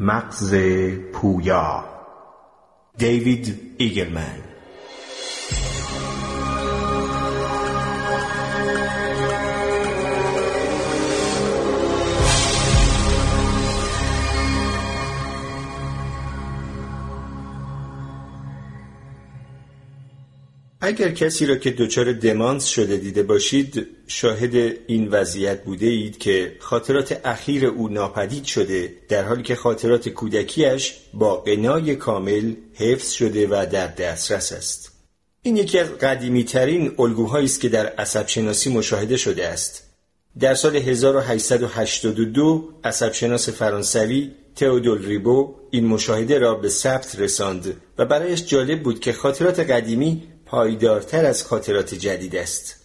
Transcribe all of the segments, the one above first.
مغز پویا. دیوید ایگلمن اگر کسی را که دچار دمانس شده دیده باشید شاهد این وضعیت بوده اید که خاطرات اخیر او ناپدید شده در حالی که خاطرات کودکیش با قنای کامل حفظ شده و در دسترس است. این یکی از قدیمی ترین الگوهایی است که در عصب شناسی مشاهده شده است. در سال 1882 عصب شناس فرانسوی تئودول ریبو این مشاهده را به ثبت رساند و برایش جالب بود که خاطرات قدیمی پایدارتر از خاطرات جدید است.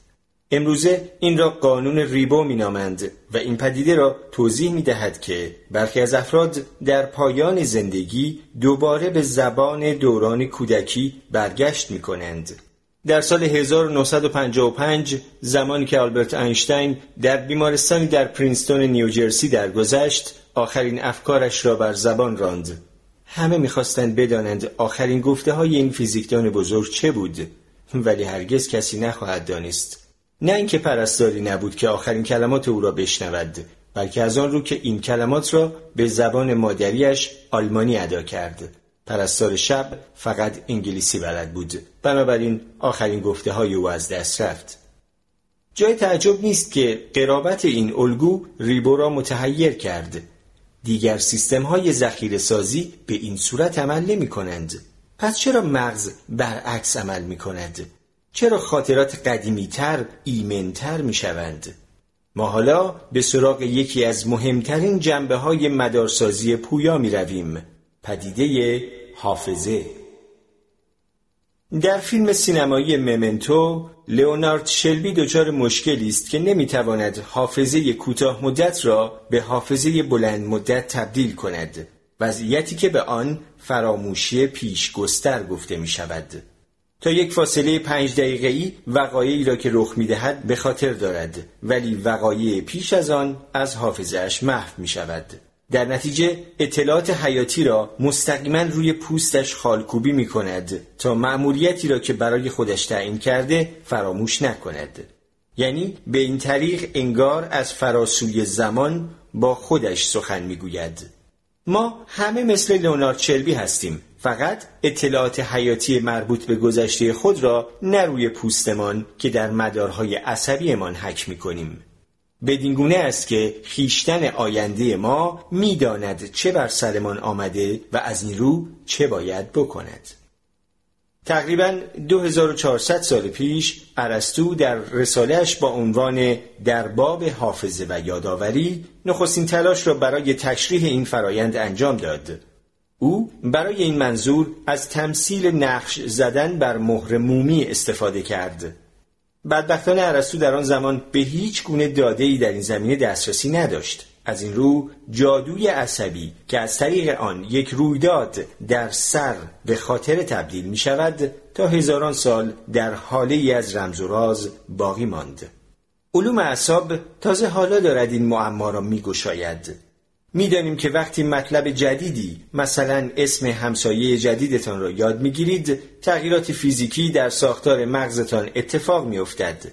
امروزه این را قانون ریبو می نامند و این پدیده را توضیح می دهد که برخی از افراد در پایان زندگی دوباره به زبان دوران کودکی برگشت می کنند. در سال 1955 زمانی که آلبرت اینشتین در بیمارستانی در پرینستون نیوجرسی درگذشت آخرین افکارش را بر زبان راند. همه می‌خواستند بدانند آخرین گفته های این فیزیکدان بزرگ چه بود. ولی هرگز کسی نخواهد دانست. نه اینکه پرستاری نبود که آخرین کلمات او را بشنود بلکه از آن رو که این کلمات را به زبان مادریش آلمانی ادا کرد. پرستار شب فقط انگلیسی بلد بود. بنابراین آخرین گفته های او از دست رفت. جای تعجب نیست که قرابت این الگو ریبو را متحیر کرد. دیگر سیستم های سازی به این صورت عمل نمی کنند. پس چرا مغز برعکس عمل می کند؟ چرا خاطرات قدیمیتر ایمنتر می شوند؟ ما حالا به سراغ یکی از مهمترین جنبه های مدارسازی پویا می رویم. پدیده حافظه در فیلم سینمایی ممنتو لئونارد شلبی دچار مشکلی است که نمی‌تواند حافظه کوتاه مدت را به حافظه بلند مدت تبدیل کند وضعیتی که به آن فراموشی پیشگستر گفته می شود تا یک فاصله پنج دقیقه‌ای وقایعی را که رخ می‌دهد به خاطر دارد ولی وقایع پیش از آن از حافظهش محو می شود در نتیجه اطلاعات حیاتی را مستقیما روی پوستش خالکوبی می کند تا مأموریتی را که برای خودش تعیین کرده فراموش نکند. یعنی به این طریق انگار از فراسوی زمان با خودش سخن می‌گوید. ما همه مثل لئونارد چلبی هستیم. فقط اطلاعات حیاتی مربوط به گذشته خود را نه روی پوستمان که در مدارهای عصبیمان حک می کنیم بدین گونه است که خیشتن آینده ما می‌داند چه بر سرمان آمده و از این رو چه باید بکند. تقریبا 2400 سال پیش ارسطو در رسالهش با عنوان در باب حافظه و یادآوری نخستین تلاش را برای تشریح این فرایند انجام داد. او برای این منظور از تمثیل نقش زدن بر مهر مومی استفاده کرد. بدبختانه ارسطو در آن زمان به هیچ گونه داده ای در این زمینه دسترسی نداشت. از این رو جادوی عصبی که از طریق آن یک رویداد در سر به خاطر تبدیل می شود تا هزاران سال در حاله ای از رمز و راز باقی ماند. علوم اعصاب تازه حالا دارد این معما را می گشاید می‌دانیم که وقتی مطلب جدیدی مثلا اسم همسایه جدیدتان را یاد می‌گیرید تغییرات فیزیکی در ساختار مغزتان اتفاق میافتد.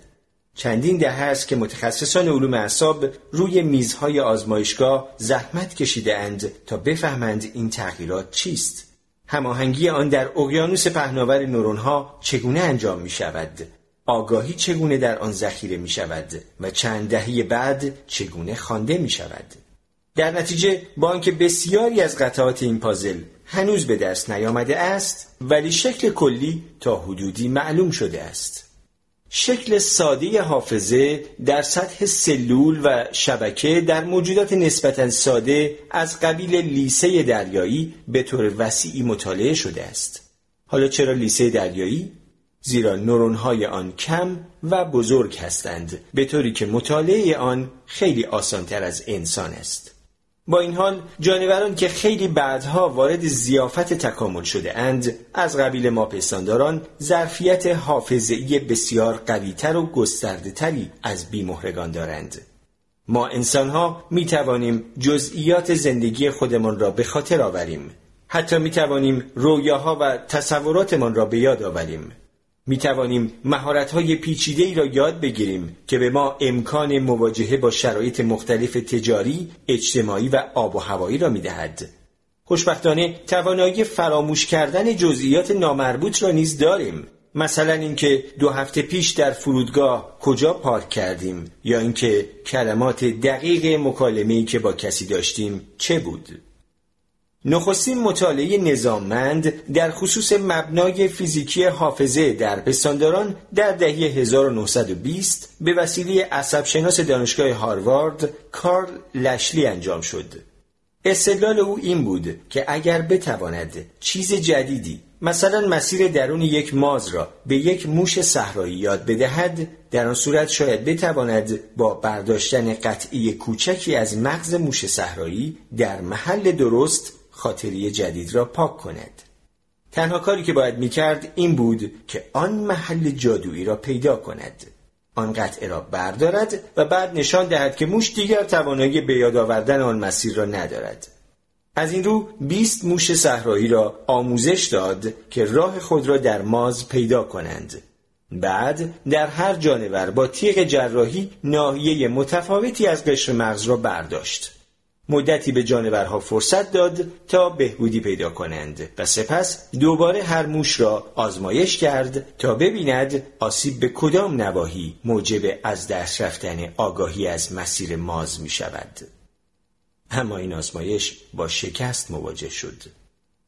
چندین دهه است که متخصصان علوم اعصاب روی میزهای آزمایشگاه زحمت کشیده اند تا بفهمند این تغییرات چیست. هماهنگی آن در اقیانوس پهناور نورونها چگونه انجام می شود آگاهی چگونه در آن ذخیره می شود و چند دهه بعد چگونه خوانده می شود در نتیجه با آنکه بسیاری از قطعات این پازل هنوز به دست نیامده است ولی شکل کلی تا حدودی معلوم شده است. شکل ساده حافظه در سطح سلول و شبکه در موجودات نسبتا ساده از قبیل لیسه دریایی به طور وسیعی مطالعه شده است. حالا چرا لیسه دریایی؟ زیرا نورونهای آن کم و بزرگ هستند به طوری که مطالعه آن خیلی آسانتر از انسان است. با این حال جانوران که خیلی بعدها وارد زیافت تکامل شده اند از قبیل ما پستانداران ظرفیت حافظه‌ای بسیار قویتر و گسترده تری از بیمهرگان دارند ما انسان ها می توانیم جزئیات زندگی خودمان را به خاطر آوریم. حتی می توانیم رویاها و تصوراتمان را به یاد آوریم. می توانیم مهارت های پیچیده ای را یاد بگیریم که به ما امکان مواجهه با شرایط مختلف تجاری، اجتماعی و آب و هوایی را می دهد. خوشبختانه توانایی فراموش کردن جزئیات نامربوط را نیز داریم مثلا اینکه دو هفته پیش در فرودگاه کجا پارک کردیم یا اینکه کلمات دقیق مکالمه‌ای که با کسی داشتیم چه بود نخستین مطالعه نظاممند در خصوص مبنای فیزیکی حافظه در پستانداران در دهه 1920 به وسیله عصبشناس دانشگاه هاروارد کارل لشلی انجام شد. استدلال او این بود که اگر بتواند چیز جدیدی مثلا مسیر درون یک ماز را به یک موش صحرایی یاد بدهد در آن صورت شاید بتواند با برداشتن قطعی کوچکی از مغز موش صحرایی در محل درست خاطری جدید را پاک کند. تنها کاری که باید می‌کرد این بود که آن محل جادویی را پیدا کند. آن قطعه را بردارد و بعد نشان دهد که موش دیگر توانایی به یاد آوردن آن مسیر را ندارد. از این رو 20 موش صحرایی را آموزش داد که راه خود را در ماز پیدا کنند. بعد در هر جانور با تیغ جراحی ناحیه متفاوتی از قشر مغز را برداشت. مدتی به جانورها فرصت داد تا بهبودی پیدا کنند و سپس دوباره هر موش را آزمایش کرد تا ببیند آسیب به کدام نواحی موجب از دست رفتن آگاهی از مسیر ماز می شود. اما این آزمایش با شکست مواجه شد.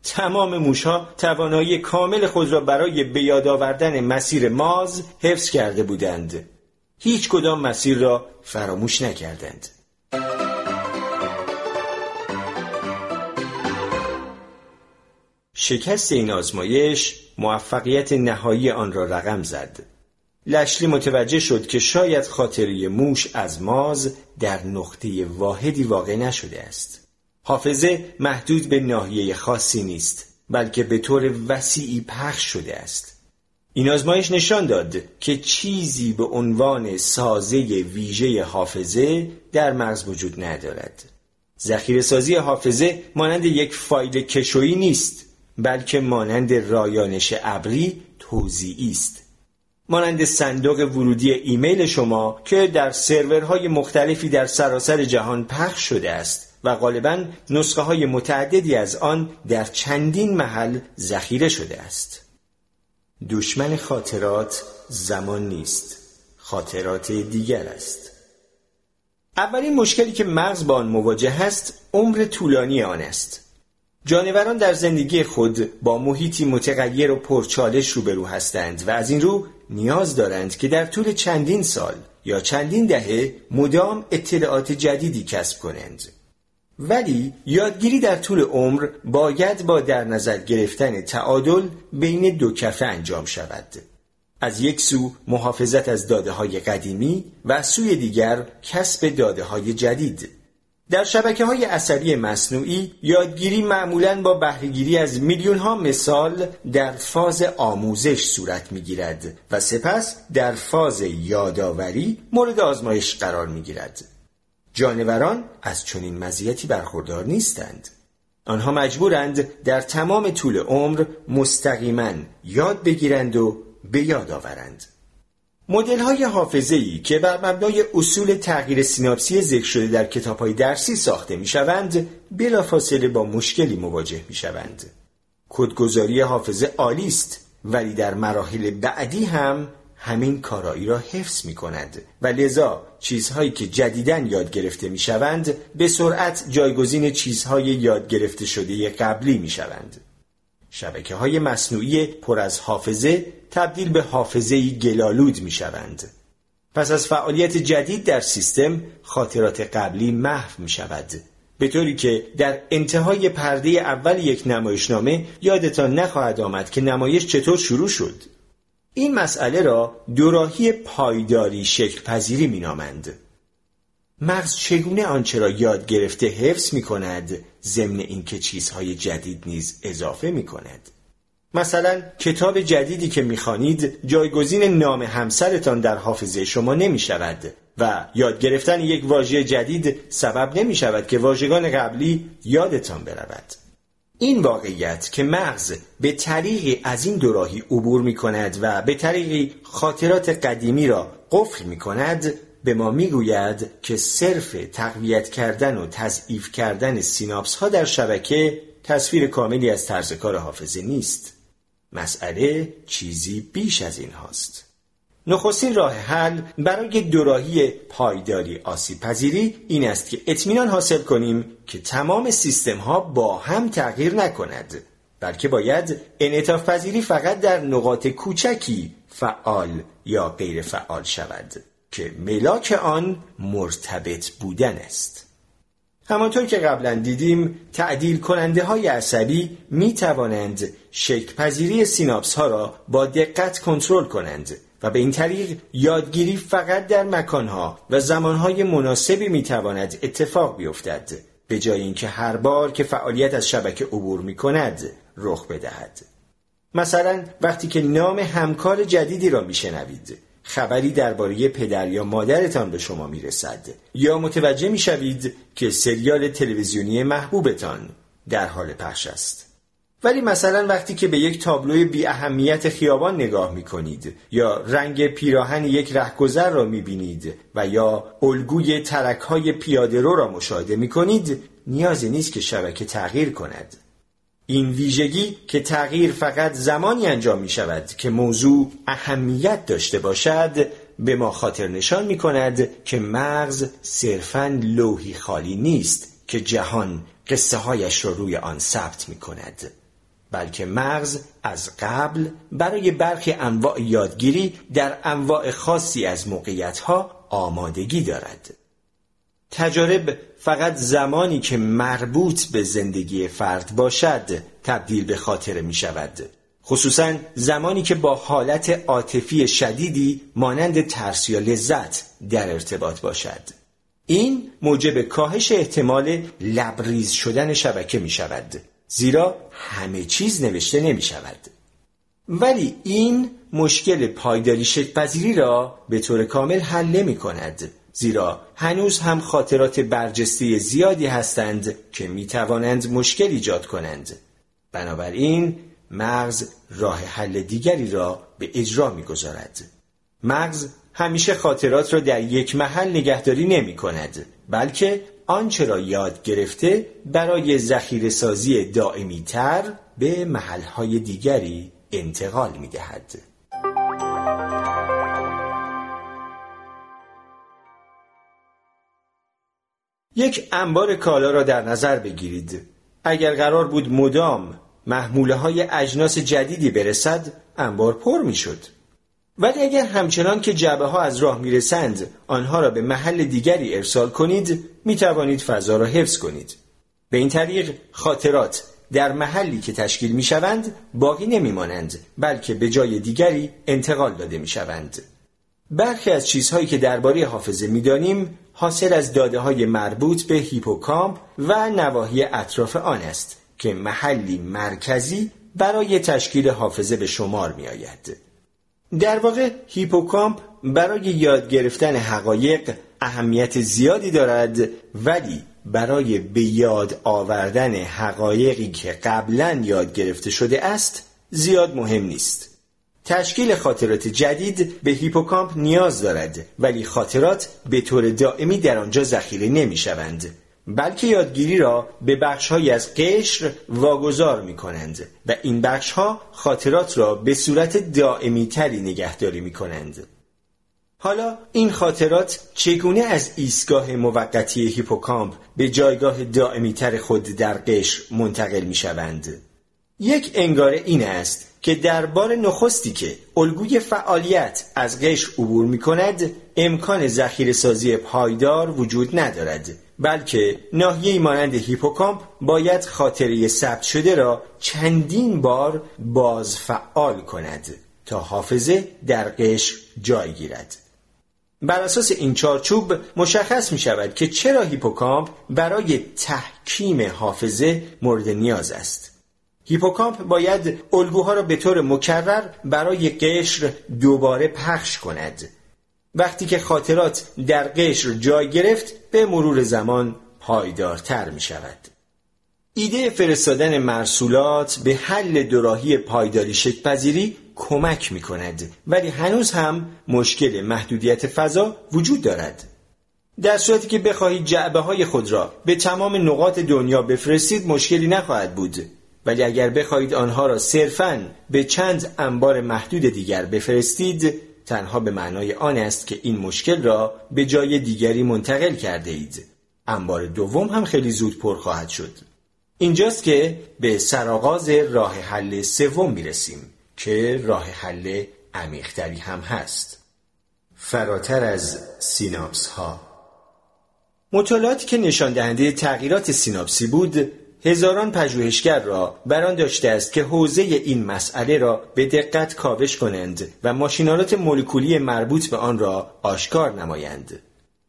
تمام موشها توانایی کامل خود را برای به یاد آوردن مسیر ماز حفظ کرده بودند. هیچ کدام مسیر را فراموش نکردند. شکست این آزمایش موفقیت نهایی آن را رقم زد. لشلی متوجه شد که شاید خاطری موش از ماز در نقطه واحدی واقع نشده است. حافظه محدود به ناحیه خاصی نیست بلکه به طور وسیعی پخش شده است. این آزمایش نشان داد که چیزی به عنوان سازه ویژه حافظه در مغز وجود ندارد. ذخیره سازی حافظه مانند یک فایل کشویی نیست بلکه مانند رایانش ابری توزیعی است. مانند صندوق ورودی ایمیل شما که در سرورهای مختلفی در سراسر جهان پخش شده است و غالبا نسخه های متعددی از آن در چندین محل ذخیره شده است. دشمن خاطرات زمان نیست خاطرات دیگر است. اولین مشکلی که مغز با آن مواجه است عمر طولانی آن است. جانوران در زندگی خود با محیطی متغیر و پرچالش روبرو هستند و از این رو نیاز دارند که در طول چندین سال یا چندین دهه مدام اطلاعات جدیدی کسب کنند. ولی یادگیری در طول عمر باید با در نظر گرفتن تعادل بین دو کفه انجام شود. از یک سو محافظت از داده های قدیمی و از سوی دیگر کسب داده های جدید. در شبکه های عصبی مصنوعی یادگیری معمولا با بهرهگیری از میلیون ها مثال در فاز آموزش صورت می گیرد و سپس در فاز یادآوری مورد آزمایش قرار می گیرد. جانوران از چنین مزیتی برخوردار نیستند. آنها مجبورند در تمام طول عمر مستقیما یاد بگیرند و به یاد آورند. مدل های حافظه ای که بر مبنای اصول تغییر سیناپسی ذکر شده در کتاب های درسی ساخته می شوند بلافاصله با مشکلی مواجه می شوند. کدگذاری حافظه عالی است ولی در مراحل بعدی هم همین کارایی را حفظ می کند و لذا چیزهایی که جدیدن یاد گرفته می شوند به سرعت جایگزین چیزهای یاد گرفته شده قبلی می شوند. شبکه های مصنوعی پر از حافظه تبدیل به حافظه گلالود می شوند. پس از فعالیت جدید در سیستم خاطرات قبلی محو می شود. به طوری که در انتهای پرده اول یک نمایشنامه یادتان نخواهد آمد که نمایش چطور شروع شد. این مسئله را دوراهی پایداری شکل پذیری می نامند. مغز چگونه آنچه را یاد گرفته حفظ می کند ضمن اینکه چیزهای جدید نیز اضافه می کند مثلا کتاب جدیدی که می‌خوانید جایگزین نام همسرتان در حافظه شما نمی شود و یاد گرفتن یک واژه جدید سبب نمی شود که واژگان قبلی یادتان برود. این واقعیت که مغز به طریقی از این دوراهی عبور می کند و به طریقی خاطرات قدیمی را قفل می کند به ما می‌گوید که صرف تقویت کردن و تضعیف کردن سیناپس ها در شبکه تصویر کاملی از طرز کار حافظه نیست. مسئله چیزی بیش از این هاست. نخستین راه حل برای دوراهی پایداری آسیب پذیری این است که اطمینان حاصل کنیم که تمام سیستم ها با هم تغییر نکند بلکه باید انعطاف پذیری فقط در نقاط کوچکی فعال یا غیر فعال شود. که ملاک آن مرتبط بودن است. همانطور که قبلا دیدیم تعدیل کننده های عصبی می توانند شکل پذیری سیناپس ها را با دقت کنترل کنند و به این طریق یادگیری فقط در مکانها و زمانهای مناسبی می تواند اتفاق بیفتد به جای اینکه هر بار که فعالیت از شبکه عبور می کند رخ بدهد. مثلا وقتی که نام همکار جدیدی را میشنوید خبری درباره پدر یا مادرتان به شما می‌رسد. یا متوجه می‌شوید که سریال تلویزیونی محبوبتان در حال پخش است. ولی مثلا وقتی که به یک تابلوی بی اهمیت خیابان نگاه می کنید یا رنگ پیراهن یک رهگذر را می بینید و یا الگوی ترک های پیاده رو را مشاهده می کنید نیازی نیست که شبکه تغییر کند. این ویژگی که تغییر فقط زمانی انجام می شود که موضوع اهمیت داشته باشد به ما خاطر نشان می کند که مغز صرفا لوحی خالی نیست که جهان قصه هایش را روی آن ثبت می کند بلکه مغز از قبل برای برخی انواع یادگیری در انواع خاصی از موقعیت ها آمادگی دارد. تجارب فقط زمانی که مربوط به زندگی فرد باشد تبدیل به خاطره می شود. خصوصا زمانی که با حالت عاطفی شدیدی مانند ترس یا لذت در ارتباط باشد. این موجب کاهش احتمال لبریز شدن شبکه می شود. زیرا همه چیز نوشته نمی شود. ولی این مشکل پایداری شکلپذیری را به طور کامل حل نمی کند. زیرا هنوز هم خاطرات برجسته زیادی هستند که می توانند مشکل ایجاد کنند بنابراین مغز راه حل دیگری را به اجرا می گذارد. مغز همیشه خاطرات را در یک محل نگهداری نمی کند بلکه آنچه را یاد گرفته برای ذخیره سازی دائمی تر به محلهای دیگری انتقال می دهد. یک انبار کالا را در نظر بگیرید. اگر قرار بود مدام محموله های اجناس جدیدی برسد انبار پر می شد ولی اگر همچنان که جعبه ها از راه می رسند آنها را به محل دیگری ارسال کنید می توانید فضا را حفظ کنید. به این طریق خاطرات در محلی که تشکیل می شوند باقی نمی مانند بلکه به جای دیگری انتقال داده می شوند برخی از چیزهایی که درباره حافظه می دانیم حاصل از داده های مربوط به هیپوکامپ و نواحی اطراف آن است که محلی مرکزی برای تشکیل حافظه به شمار می آید. در واقع هیپوکامپ برای یاد گرفتن حقایق اهمیت زیادی دارد ولی برای به یاد آوردن حقایقی که قبلا یاد گرفته شده است زیاد مهم نیست. تشکیل خاطرات جدید به هیپوکامپ نیاز دارد ولی خاطرات به طور دائمی در آنجا ذخیره نمی شوند بلکه یادگیری را به بخشهایی از قشر واگذار می کنند و این بخشها خاطرات را به صورت دائمی تری نگهداری می کنند. حالا این خاطرات چگونه از ایستگاه موقتی هیپوکامپ به جایگاه دائمی تر خود در قشر منتقل می شوند؟ یک انگاره این است که در بار نخستی که الگوی فعالیت از قشر عبور می کند امکان ذخیره سازی پایدار وجود ندارد بلکه ناحیه مانند هیپوکامپ باید خاطره ثبت شده را چندین بار باز فعال کند تا حافظه در قشر جای گیرد. بر اساس این چارچوب مشخص می شود که چرا هیپوکامپ برای تحکیم حافظه مورد نیاز است. هیپوکامپ باید الگوها را به طور مکرر برای قشر دوباره پخش کند وقتی که خاطرات در قشر جای گرفت به مرور زمان پایدارتر می شود. ایده فرستادن مرسولات به حل دوراهی پایداری شکلپذیری کمک می کند ولی هنوز هم مشکل محدودیت فضا وجود دارد. در صورتی که بخواهید جعبه های خود را به تمام نقاط دنیا بفرستید مشکلی نخواهد بود ولی اگر بخواهید آنها را صرفاً به چند انبار محدود دیگر بفرستید تنها به معنای آن است که این مشکل را به جای دیگری منتقل کرده اید. انبار دوم هم خیلی زود پر خواهد شد. اینجاست که به سرآغاز راه حل سوم می‌رسیم که راه حل عمیقتری هم هست. فراتر از سیناپس ها مطالعاتی که نشان دهنده تغییرات سیناپسی بود هزاران پژوهشگر را بر آن داشته است که حوزه این مسئله را به دقت کاوش کنند و ماشین‌آلات مولکولی مربوط به آن را آشکار نمایند.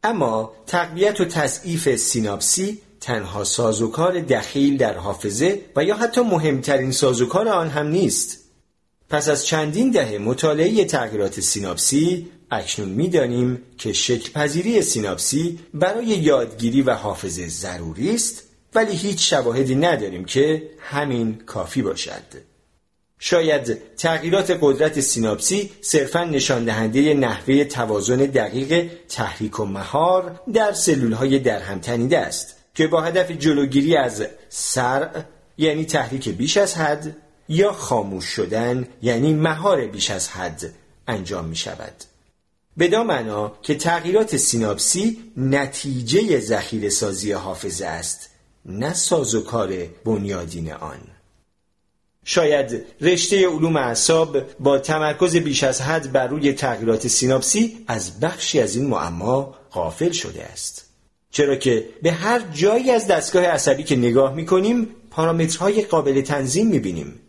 اما تقویت و تضعیف سیناپسی تنها سازوکار دخیل در حافظه و یا حتی مهمترین سازوکار آن هم نیست. پس از چندین دهه مطالعه تغییرات سیناپسی اکنون می‌دانیم که شکلپذیری سیناپسی برای یادگیری و حافظه ضروری است ولی هیچ شواهدی نداریم که همین کافی باشد شاید تغییرات قدرت سیناپسی صرفا نشان دهنده نحوه توازن دقیق تحریک و مهار در سلول های درهم تنیده است که با هدف جلوگیری از سرع یعنی تحریک بیش از حد یا خاموش شدن یعنی مهار بیش از حد انجام می شود. بدان معنا که تغییرات سیناپسی نتیجه ذخیره سازی حافظه است نه سازوکار بنیادین آن. شاید رشته علوم اعصاب با تمرکز بیش از حد بر روی تغییرات سیناپسی از بخشی از این معما غافل شده است. چرا که به هر جایی از دستگاه عصبی که نگاه می کنیم پارامترهای قابل تنظیم می بینیم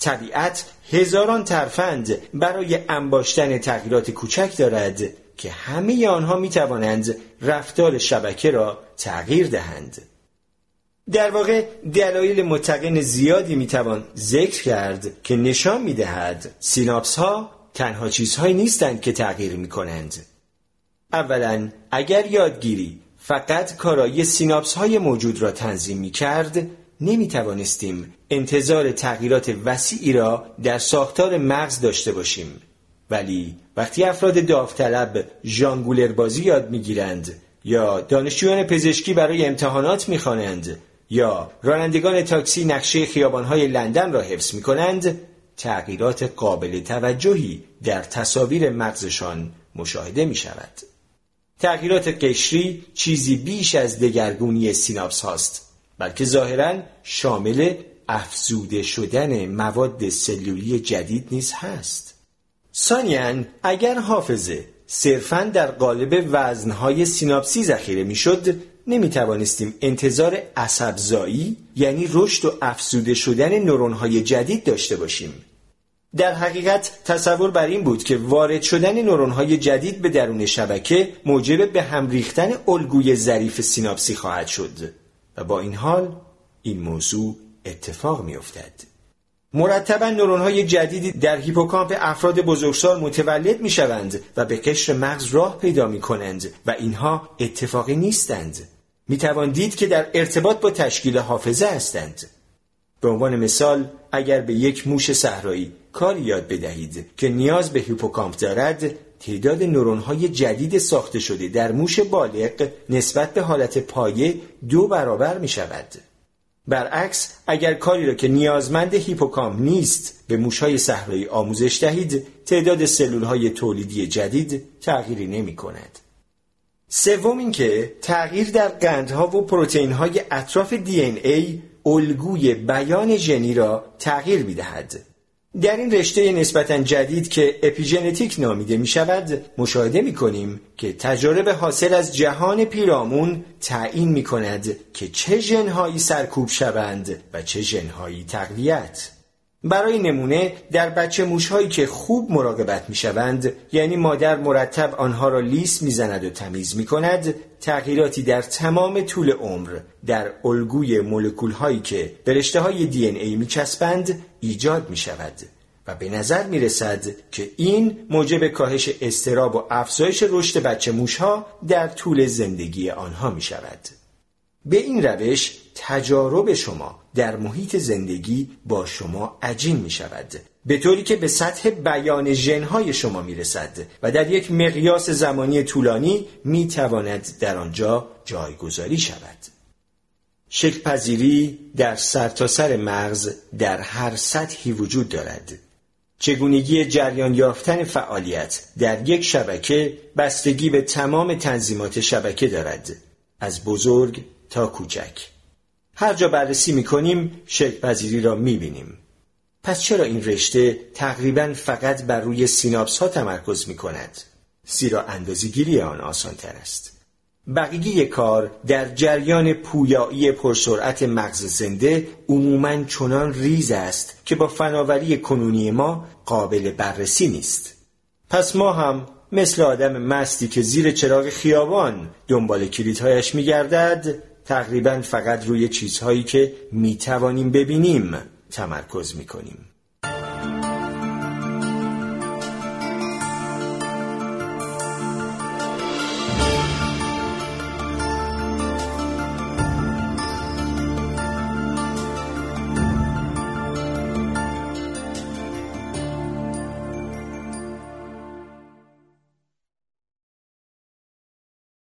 طبیعت هزاران ترفند برای انباشتن تغییرات کوچک دارد که همه آنها می توانند رفتار شبکه را تغییر دهند. در واقع دلایل متقن زیادی می توان ذکر کرد که نشان می دهد سیناپس ها تنها چیزهایی نیستند که تغییر می کنند. اولا اگر یادگیری فقط کارایی سیناپس های موجود را تنظیم می کرد نمی انتظار تغییرات وسیعی را در ساختار مغز داشته باشیم ولی وقتی افراد داوطلب ژانگولر بازی یاد می‌گیرند یا دانشجویان پزشکی برای امتحانات می‌خوانند یا رانندگان تاکسی نقشه خیابانهای لندن را حفظ می کنند تغییرات قابل توجهی در تصاویر مغزشان مشاهده می شود. تغییرات قشری چیزی بیش از دگرگونی سیناپس هاست بلکه ظاهرا شامل افزوده شدن مواد سلولی جدید نیز هست. ثانیا اگر حافظه صرفا در قالب وزنهای سیناپسی ذخیره می‌شد نمی توانستیم انتظار عصبزایی یعنی رشد و افزوده شدن نورونهای جدید داشته باشیم. در حقیقت تصور بر این بود که وارد شدن نورونهای جدید به درون شبکه موجب به هم ریختن الگوی ظریف سیناپسی خواهد شد و با این حال این موضوع اتفاق می افتد. مرتبا نورونهای جدیدی در هیپوکامپ افراد بزرگسال متولد می شوند و به قشر مغز راه پیدا می کنند و اینها اتفاقی نیستند. می توان دید که در ارتباط با تشکیل حافظه هستند. به عنوان مثال اگر به یک موش صحرایی کاری یاد بدهید که نیاز به هیپوکامپ دارد تعداد نورونهای جدید ساخته شده در موش بالغ نسبت به حالت پایه دو برابر می شود. برعکس اگر کاری را که نیازمند هیپوکامپ نیست به موشهای صحرایی آموزش دهید تعداد سلولهای تولیدی جدید تغییری نمی کند. سوم اینکه تغییر در قندها و پروتئین‌های اطراف DNA الگوی بیان ژنی را تغییر می‌دهد. در این رشته نسبتا جدید که اپیژنتیک نامیده می شود مشاهده می کنیم که تجارب حاصل از جهان پیرامون تعیین می کند که چه ژنهایی سرکوب شوند و چه ژنهایی تقویت برای نمونه در بچه موشهایی که خوب مراقبت می شوند یعنی مادر مرتب آنها را لیس می زند و تمیز می کند تغییراتی در تمام طول عمر در الگوی مولکول هایی که به رشته های دی ای می چسبند ایجاد می شود و به نظر می رسد که این موجب کاهش استراب و افزایش رشد بچه موشها در طول زندگی آنها می شود. به این روش تجارب شما در محیط زندگی با شما عجین می شود به طوری که به سطح بیان ژنهای شما می رسد و در یک مقیاس زمانی طولانی می تواند در آنجا جایگذاری شود. شکل پذیری در سرتاسر سر مغز در هر سطحی وجود دارد. چگونگی جریان یافتن فعالیت در یک شبکه بستگی به تمام تنظیمات شبکه دارد از بزرگ تا کوچک. هر جا بررسی می کنیم شکل پذیری را می بینیم پس چرا این رشته تقریبا فقط بر روی سیناپس ها تمرکز می کند؟ زیرا اندازگیری آن آسان تر است. بقیه کار در جریان پویایی پرسرعت مغز زنده عموما چنان ریز است که با فناوری کنونی ما قابل بررسی نیست. پس ما هم مثل آدم مستی که زیر چراغ خیابان دنبال کلیدهایش میگردد تقریبا فقط روی چیزهایی که می‌توانیم ببینیم تمرکز می‌کنیم.